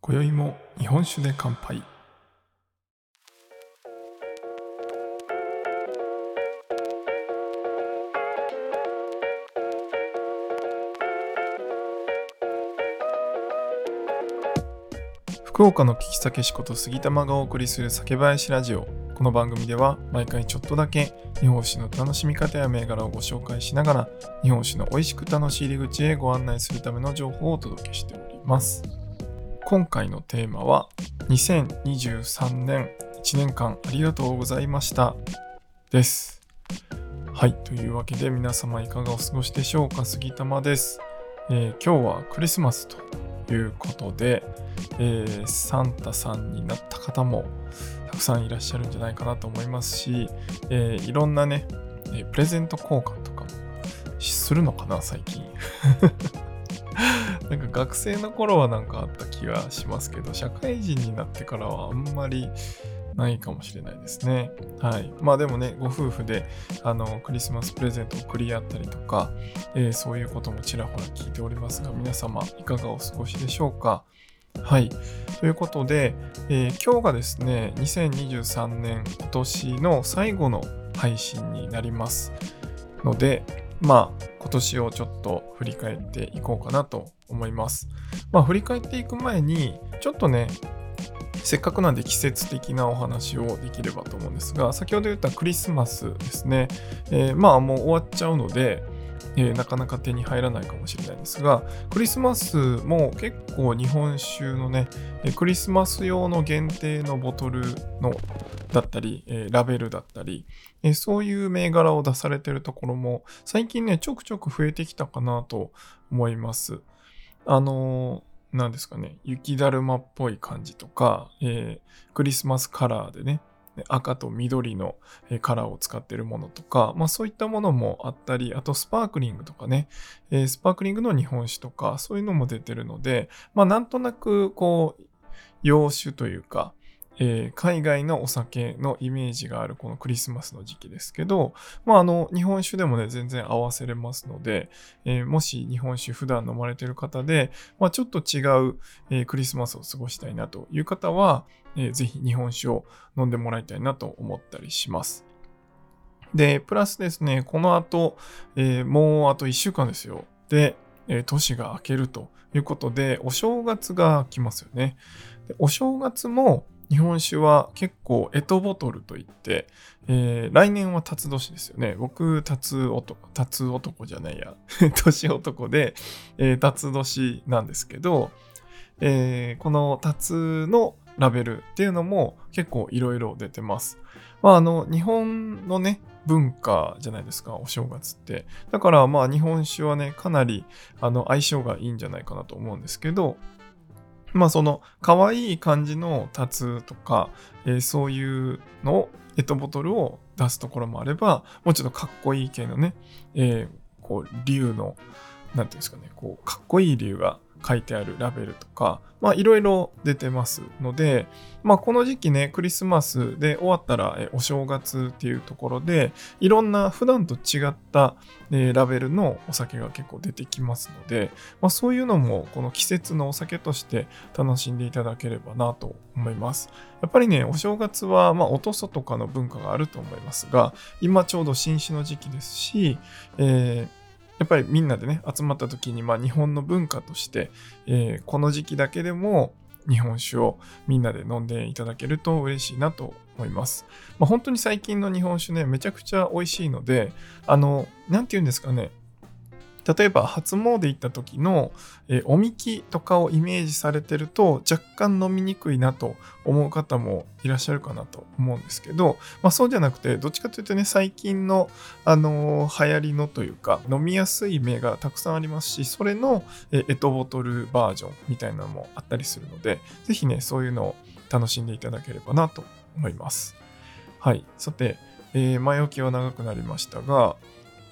今宵も日本酒で乾杯。福岡の聞き酒師こと杉玉がお送りする酒林ラジオ。この番組では毎回ちょっとだけ日本酒の楽しみ方や銘柄をご紹介しながら日本酒の美味しく楽しい入り口へご案内するための情報をお届けしております。今回のテーマは2023年1年間ありがとうございました。です。はいというわけで皆様いかがお過ごしでしょうか？杉玉です、えー今日はクリスマスということで、えーサンタさんになった方もたくさんいらっしゃるんじゃないかなと思いますし、えーいろんなね、えプレゼント交換とかもするのかな最近。なんか学生の頃はなんかあった気がしますけど社会人になってからはあんまりないかもしれないですね。はい。まあでもね、ご夫婦であのクリスマスプレゼントを送り合ったりとか、えーそういうこともちらほら聞いておりますが、皆様いかがお過ごしでしょうか？はい。ということで、えー今日がですね、2023年今年の最後の配信になりますので、まあ今年をちょっと振り返っていこうかなと思います。まあ振り返っていく前に、ちょっとね、せっかくなんで季節的なお話をできればと思うんですが、先ほど言ったクリスマスですね、えーまあもう終わっちゃうので、えーなかなか手に入らないかもしれないんですが、クリスマスも結構日本酒のね、えークリスマス用の限定のボトルのだったり、えーラベルだったり、えーそういう銘柄を出されてるところも最近ね、ちょくちょく増えてきたかなと思います。あのーなんですかね、雪だるまっぽい感じとか、えークリスマスカラーでね、赤と緑のカラーを使ってるものとか、まあそういったものもあったり、あとスパークリングとかね、えースパークリングの日本酒とか、そういうのも出てるので、まあなんとなくこう、洋酒というか、えー海外のお酒のイメージがあるこのクリスマスの時期ですけど、まああの日本酒でもね全然合わせれますので、えーもし日本酒普段飲まれてる方で、まあ、ちょっと違う、えークリスマスを過ごしたいなという方は、えーぜひ日本酒を飲んでもらいたいなと思ったりします。で、プラスですね、この後、えもうあと1週間ですよ。で、えー年が明けるということで、お正月が来ますよね。でお正月も日本酒は結構エトボトルといって、えー来年は辰年ですよね。僕、辰男、辰男じゃないや、年男で、えー、辰年なんですけど、えーこの辰のラベルっていうのも結構いろいろ出てます。まあ、あの、日本のね、文化じゃないですか、お正月って。だから、まあ、日本酒はね、かなりあの相性がいいんじゃないかなと思うんですけど、まあ、その、可愛い感じのタツとか、えーそういうのを、エトボトルを出すところもあれば、もうちょっとかっこいい系のね、えーこう、竜の、なんていうんですかね、こう、かっこいい竜が書いてあるラベルとか、まあ、いろいろ出てますので、まあ、この時期ね、クリスマスで終わったら、お正月っていうところで、いろんな普段と違った、ラベルのお酒が結構出てきますので、まあ、そういうのもこの季節のお酒として楽しんでいただければなと思います。やっぱりね、お正月は、まあ、おとそとかの文化があると思いますが、今ちょうど新酒の時期ですし、えーやっぱりみんなでね、集まった時に、まあ、日本の文化として、えーこの時期だけでも日本酒をみんなで飲んでいただけると嬉しいなと思います。まあ、本当に最近の日本酒ね、めちゃくちゃ美味しいので、あの、なんて言うんですかね、例えば初詣行った時の、えーおみきとかをイメージされてると若干飲みにくいなと思う方もいらっしゃるかなと思うんですけど、まあ、そうじゃなくてどっちかというとね最近の、あのー流行りのというか飲みやすい銘柄たくさんありますしそれの、えーエトボトルバージョンみたいなのもあったりするのでぜひねそういうのを楽しんでいただければなと思います。はい。さて、え前置きは長くなりましたが、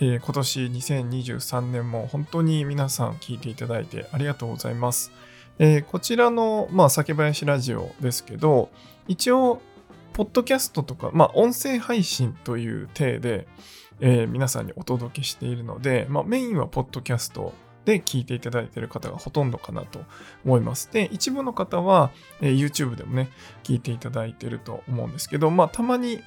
えー今年2023年も本当に皆さん聞いていただいてありがとうございます。えー、こちらの、まあ、酒林ラジオですけど、一応、ポッドキャストとか、まあ、音声配信という体で、えー、皆さんにお届けしているので、まあ、メインはポッドキャストで聞いていただいている方がほとんどかなと思います。で、一部の方は、えー、YouTube でもね、聞いていただいていると思うんですけど、まあ、たまに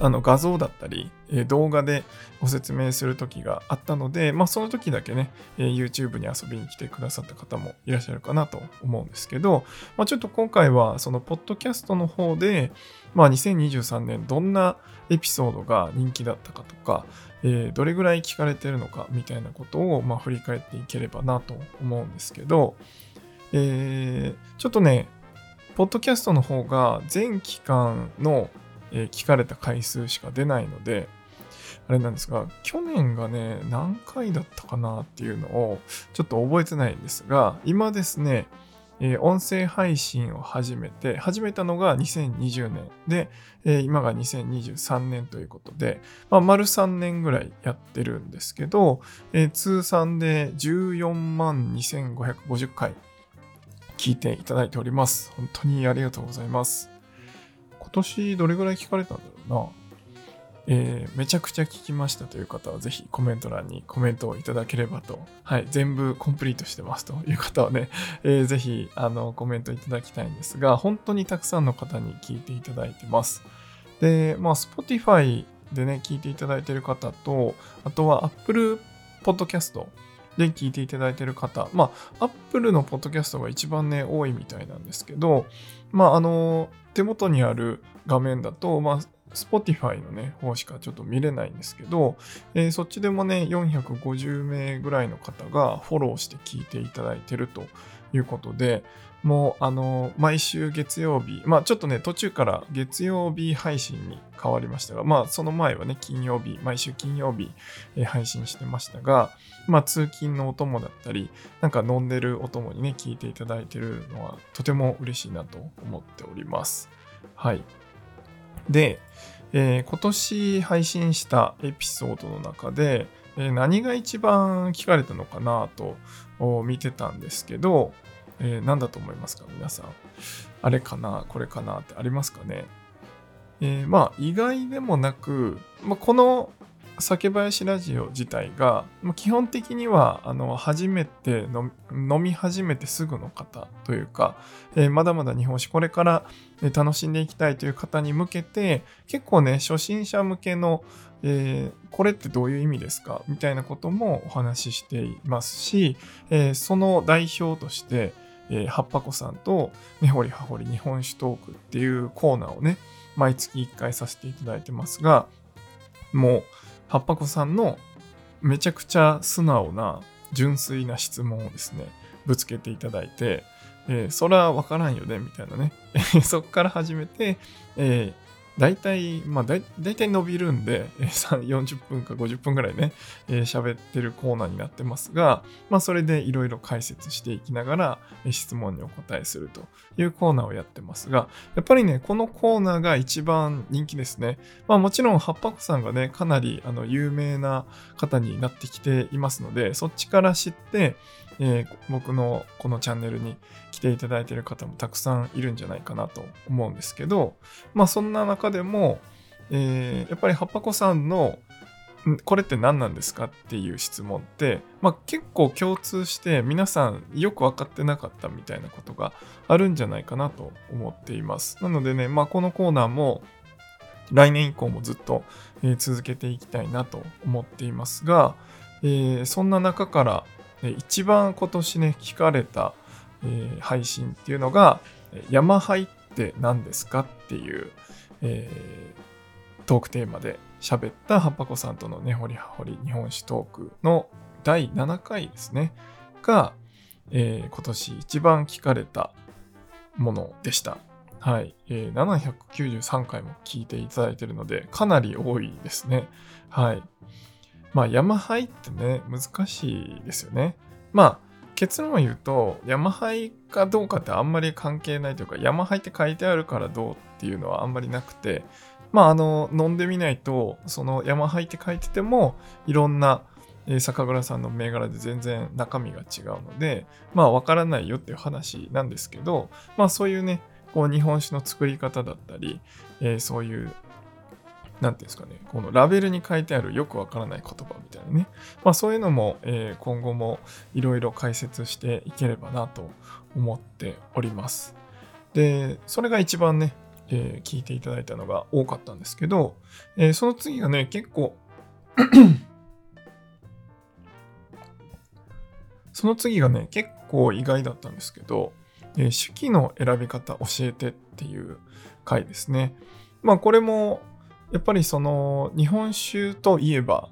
あの画像だったり、え動画でご説明する時があったので、まあ、その時だけね、え YouTube に遊びに来てくださった方もいらっしゃるかなと思うんですけど、まあ、ちょっと今回はそのポッドキャストの方で、まあ、2023年どんなエピソードが人気だったかとか、えー、どれぐらい聞かれてるのかみたいなことを、ま、振り返っていければなと思うんですけど、えー、ちょっとね、ポッドキャストの方が全期間のえ、聞かれた回数しか出ないので、あれなんですが、去年がね、何回だったかなっていうのをちょっと覚えてないんですが、今ですね、えー、音声配信を始めて、始めたのが2020年で、えー、今が2023年ということで、まあ、丸3年ぐらいやってるんですけど、えー、通算で14万2550回聞いていただいております。本当にありがとうございます。今年どれぐらい聞かれたんだろうな。えー、めちゃくちゃ聞きましたという方はぜひコメント欄にコメントをいただければと、はい、全部コンプリートしてますという方はね、えー、ぜひあのコメントいただきたいんですが、本当にたくさんの方に聞いていただいてます。で、まあ、Spotify でね、聞いていただいている方と、あとは Apple Podcast で聞いていただいている方、まあ、Apple のポッドキャストが一番ね、多いみたいなんですけど、まあ、あの、手元にある画面だと、まあ、Spotify のね、方しかちょっと見れないんですけど、えー、そっちでもね、450名ぐらいの方がフォローして聞いていただいているということで、もう、あの、毎週月曜日、まあちょっとね、途中から月曜日配信に変わりましたが、まあその前はね、金曜日、毎週金曜日、えー、配信してましたが、まあ通勤のお供だったり、なんか飲んでるお供にね、聞いていただいてるのはとても嬉しいなと思っております。はい。で、えー、今年配信したエピソードの中で、えー、何が一番聞かれたのかなと見てたんですけど、えー、何だと思いますか？皆さん。あれかな？これかな？ってありますかね？えー、まあ意外でもなく、まあ、この酒林ラジオ自体が、まあ、基本的にはあの初めて飲み始めてすぐの方というか、えー、まだまだ日本酒これから、楽しんでいきたいという方に向けて結構ね初心者向けの、えー、これってどういう意味ですか？みたいなこともお話ししていますし、えー、その代表として、えー、はっぱこさんと根掘り葉掘り日本酒トークっていうコーナーをね毎月1回させていただいてますがもうはっぱこさんのめちゃくちゃ素直な純粋な質問をですねぶつけていただいて、えー、それはわからんよねみたいなね。そっから始めて、えー、大体、まあ大、体伸びるんで、えー、40分か50分ぐらいね、喋ってるコーナーになってますが、まあ、それでいろいろ解説していきながら、質問にお答えするというコーナーをやってますが、やっぱりね、このコーナーが一番人気ですね。まあ、もちろん、はっさんがね、かなりあの有名な方になってきていますので、そっちから知って、えー、僕のこのチャンネルに来ていただいている方もたくさんいるんじゃないかなと思うんですけど、まあそんな中でも、えー、やっぱりはっぱこさんのこれって何なんですかっていう質問って、まあ、結構共通して皆さんよく分かってなかったみたいなことがあるんじゃないかなと思っています。なのでね、まあ、このコーナーも来年以降もずっと、え、続けていきたいなと思っていますが、えー、そんな中から一番今年ね、聞かれた、えー、配信っていうのが、山入って何ですかっていう、えー、トークテーマで喋ったはっぱこさんとの根掘り葉掘り日本史トークの第7回ですね、が、えー、今年一番聞かれたものでした。はい、えー。793回も聞いていただいているので、かなり多いですね。はい。まあ、ヤマハイってね、難しいですよね。まあ、結論を言うと、ヤマハイかどうかってあんまり関係ないというか、ヤマハイって書いてあるからどうっていうのはあんまりなくて、まあ、あの、飲んでみないと、そのヤマハイって書いてても、いろんな、酒蔵さんの銘柄で全然中身が違うので、まあわからないよっていう話なんですけど、まあそういうね、こう日本酒の作り方だったり、えー、そういう何ていうんですかね、このラベルに書いてあるよくわからない言葉みたいなね、まあそういうのも、えー、今後もいろいろ解説していければなと思っております。で、それが一番ね、えー、聞いていただいたのが多かったんですけど、えー、その次がね、結構 その次がね、結構意外だったんですけど、えー、手記の選び方教えてっていう回ですね。まあこれもやっぱりその日本酒といえば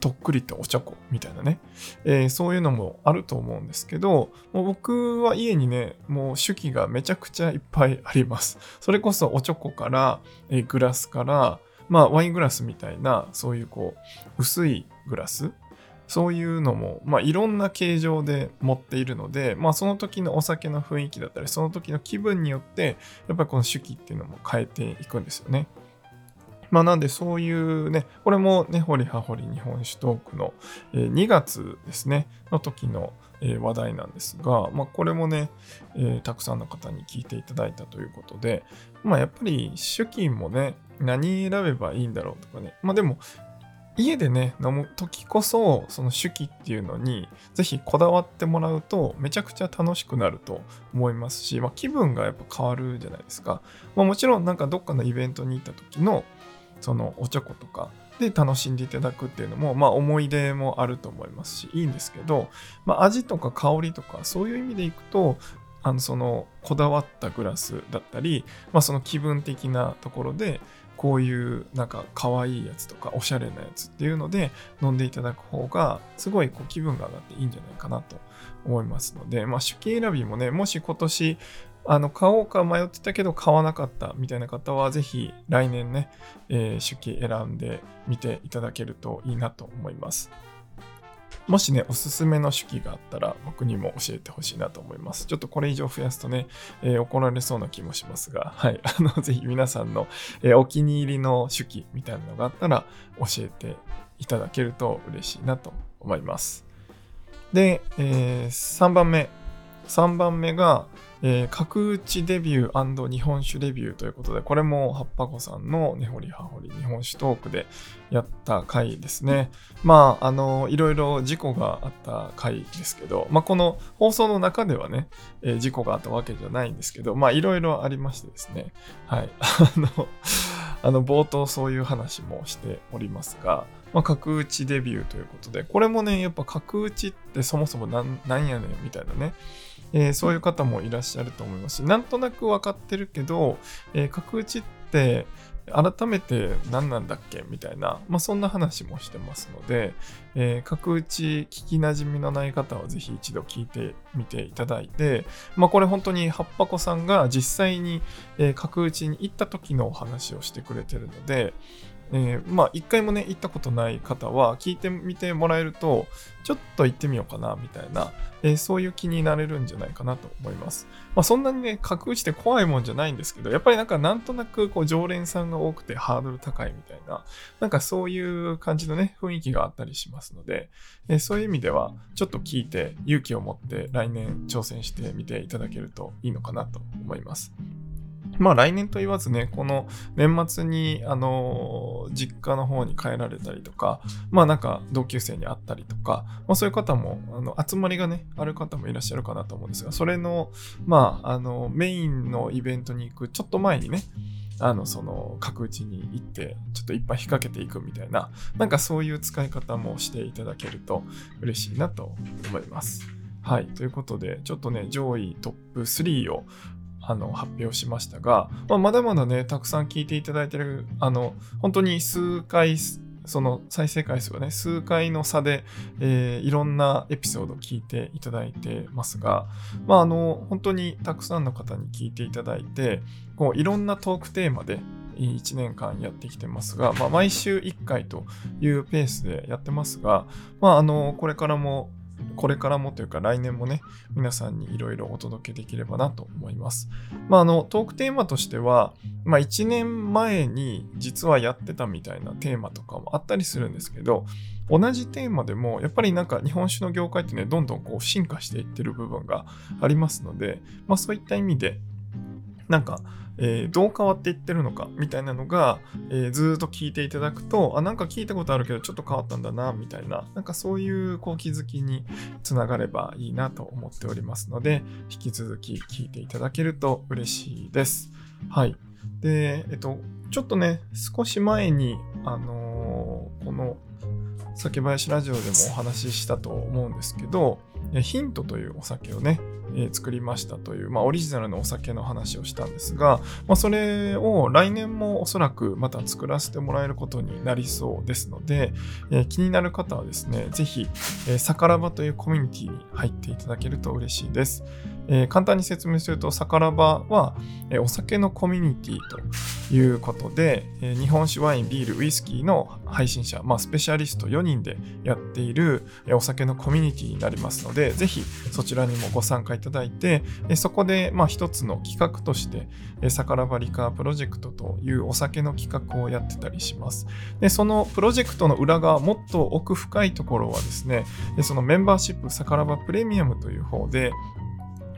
とっくりとお茶子みたいなね、えー、そういうのもあると思うんですけど、もう僕は家にね、もう手記がめちゃくちゃいっぱいあります。それこそおちょこから、えー、グラスから、まあワイングラスみたいな、そういうこう、薄いグラス、そういうのも、まあ、いろんな形状で持っているので、まあ、その時のお酒の雰囲気だったり、その時の気分によって、やっぱりこの手記っていうのも変えていくんですよね。まあ、なんでそういうね、これもね、ほりはほり日本酒トークの、2月ですね、の時の、話題なんですが、まあ、これもね、えー、たくさんの方に聞いていただいたということで、まあ、やっぱり酒金もね、何選べばいいんだろうとかね、まあでも、家でね、飲む時こそ、その手記っていうのに、ぜひこだわってもらうと、めちゃくちゃ楽しくなると思いますし、まあ、気分がやっぱ変わるじゃないですか。まあ、もちろん、なんかどっかのイベントに行った時の、そのおちょことかで楽しんでいただくっていうのも、まあ思い出もあると思いますし、いいんですけど、まあ味とか香りとかそういう意味でいくと、あのそのこだわったグラスだったり、まあその気分的なところで、こういうなんか可愛いやつとかおしゃれなやつっていうので飲んでいただく方がすごいこう気分が上がっていいんじゃないかなと思いますので、まあ、手記選びもね、もし今年あの、買おうか迷ってたけど買わなかったみたいな方は、ぜひ来年ね、えー、手記選んでみていただけるといいなと思います。もしね、おすすめの手記があったら僕にも教えてほしいなと思います。ちょっとこれ以上増やすとね、えー、怒られそうな気もしますが、はい。あの、ぜひ皆さんの、えー、お気に入りの手記みたいなのがあったら教えていただけると嬉しいなと思います。で、えー、3番目。3番目が、えー、角打ちデビュー日本酒デビューということで、これも葉っぱ子さんの根掘り葉掘り日本酒トークでやった回ですね。まあ、あの、いろいろ事故があった回ですけど、まあ、この放送の中ではね、えー、事故があったわけじゃないんですけど、まあ、いろいろありましてですね、はい。あの、あの、冒頭そういう話もしておりますが、まあ、角打ちデビューということで、これもね、やっぱ角打ちってそもそもなんなんやねんみたいなね、えー、そういう方もいらっしゃると思います。し、なんとなく分かってるけど、えー、角打ちって改めて何なんだっけみたいな、まあ、そんな話もしてますので、えー、角打ち聞きなじみのない方はぜひ一度聞いてみていただいて、まあ、これ本当に葉っぱ子さんが実際に、えー、角打ちに行った時のお話をしてくれてるので、えー、まあ一回もね行ったことない方は聞いてみてもらえるとちょっと行ってみようかなみたいな、えー、そういう気になれるんじゃないかなと思います。まあそんなにね格打ちって怖いもんじゃないんですけどやっぱりなんかなんとなくこう常連さんが多くてハードル高いみたいななんかそういう感じのね雰囲気があったりしますので、えー、そういう意味ではちょっと聞いて勇気を持って来年挑戦してみていただけるといいのかなと思います。まあ来年と言わずね、この年末に、あの、実家の方に帰られたりとか、まあなんか同級生に会ったりとか、まあそういう方も、あの、集まりがね、ある方もいらっしゃるかなと思うんですが、それの、まあ、あの、メインのイベントに行くちょっと前にね、あの、その、角打ちに行って、ちょっといっぱい引っ掛けていくみたいな、なんかそういう使い方もしていただけると嬉しいなと思います。はい。ということで、ちょっとね、上位トップ3をあの発表しましたが、まあ、まだまだね、たくさん聞いていただいてる、あの、本当に数回、その再生回数がね、数回の差で、えー、いろんなエピソードを聞いていただいてますが、まあ、あの、本当にたくさんの方に聞いていただいて、こういろんなトークテーマで1年間やってきてますが、まあ、毎週1回というペースでやってますが、まあ、あの、これからもこれからもというか来年もね、皆さんにいろいろお届けできればなと思います。まあ、あの、トークテーマとしては、まあ、1年前に実はやってたみたいなテーマとかもあったりするんですけど、同じテーマでも、やっぱりなんか日本酒の業界ってね、どんどんこう進化していってる部分がありますので、まあ、そういった意味で、なんか、えー、どう変わっていってるのかみたいなのが、えー、ずっと聞いていただくと、あ、なんか聞いたことあるけどちょっと変わったんだな、みたいな、なんかそういうこう気づきにつながればいいなと思っておりますので、引き続き聞いていただけると嬉しいです。はい。で、えっと、ちょっとね、少し前に、あのー、この、酒林ラジオでもお話ししたと思うんですけど、ヒントというお酒をね、えー、作りましたという、まあ、オリジナルのお酒の話をしたんですが、まあ、それを来年もおそらくまた作らせてもらえることになりそうですので、えー、気になる方はですね、ぜひ、えー、サカラバというコミュニティに入っていただけると嬉しいです。えー、簡単に説明すると、サカラバは、えー、お酒のコミュニティということで、えー、日本酒、ワイン、ビール、ウイスキーの配信者、まあ、スペシャリスト4人でやっている、えお酒のコミュニティになりますので、ぜひそちらにもご参加いただいて、えそこで、まあ、一つの企画として、えサカラバリカープロジェクトというお酒の企画をやってたりします。で、そのプロジェクトの裏側、もっと奥深いところはですね、そのメンバーシップサカラバプレミアムという方で、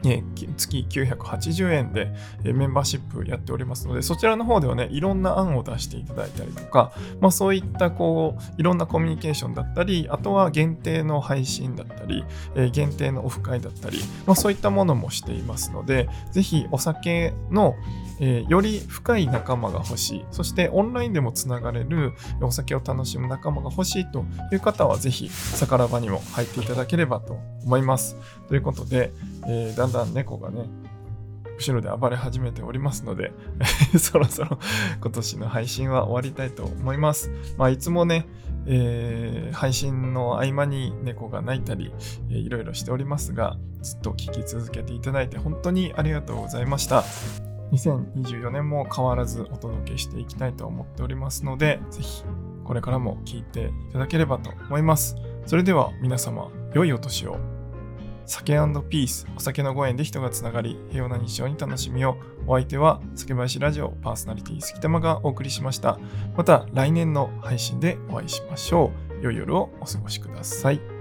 月980円でメンバーシップやっておりますので、そちらの方ではね、いろんな案を出していただいたりとか、まあそういったこう、いろんなコミュニケーションだったり、あとは限定の配信だったり、限定のオフ会だったり、まあそういったものもしていますので、ぜひお酒のえー、より深い仲間が欲しい、そしてオンラインでもつながれるお酒を楽しむ仲間が欲しいという方は、ぜひ、さらばにも入っていただければと思います。ということで、えー、だんだん猫がね、後ろで暴れ始めておりますので そろそろ今年の配信は終わりたいと思います。まあ、いつもね、えー、配信の合間に猫が鳴いたり、えー、いろいろしておりますが、ずっと聞き続けていただいて本当にありがとうございました。2024年も変わらずお届けしていきたいと思っておりますので、ぜひこれからも聞いていただければと思います。それでは皆様、良いお年を。酒ピース、お酒のご縁で人がつながり、平和な日常に楽しみを。お相手は、酒林ラジオパーソナリティ杉玉がお送りしました。また来年の配信でお会いしましょう。良い夜をお過ごしください。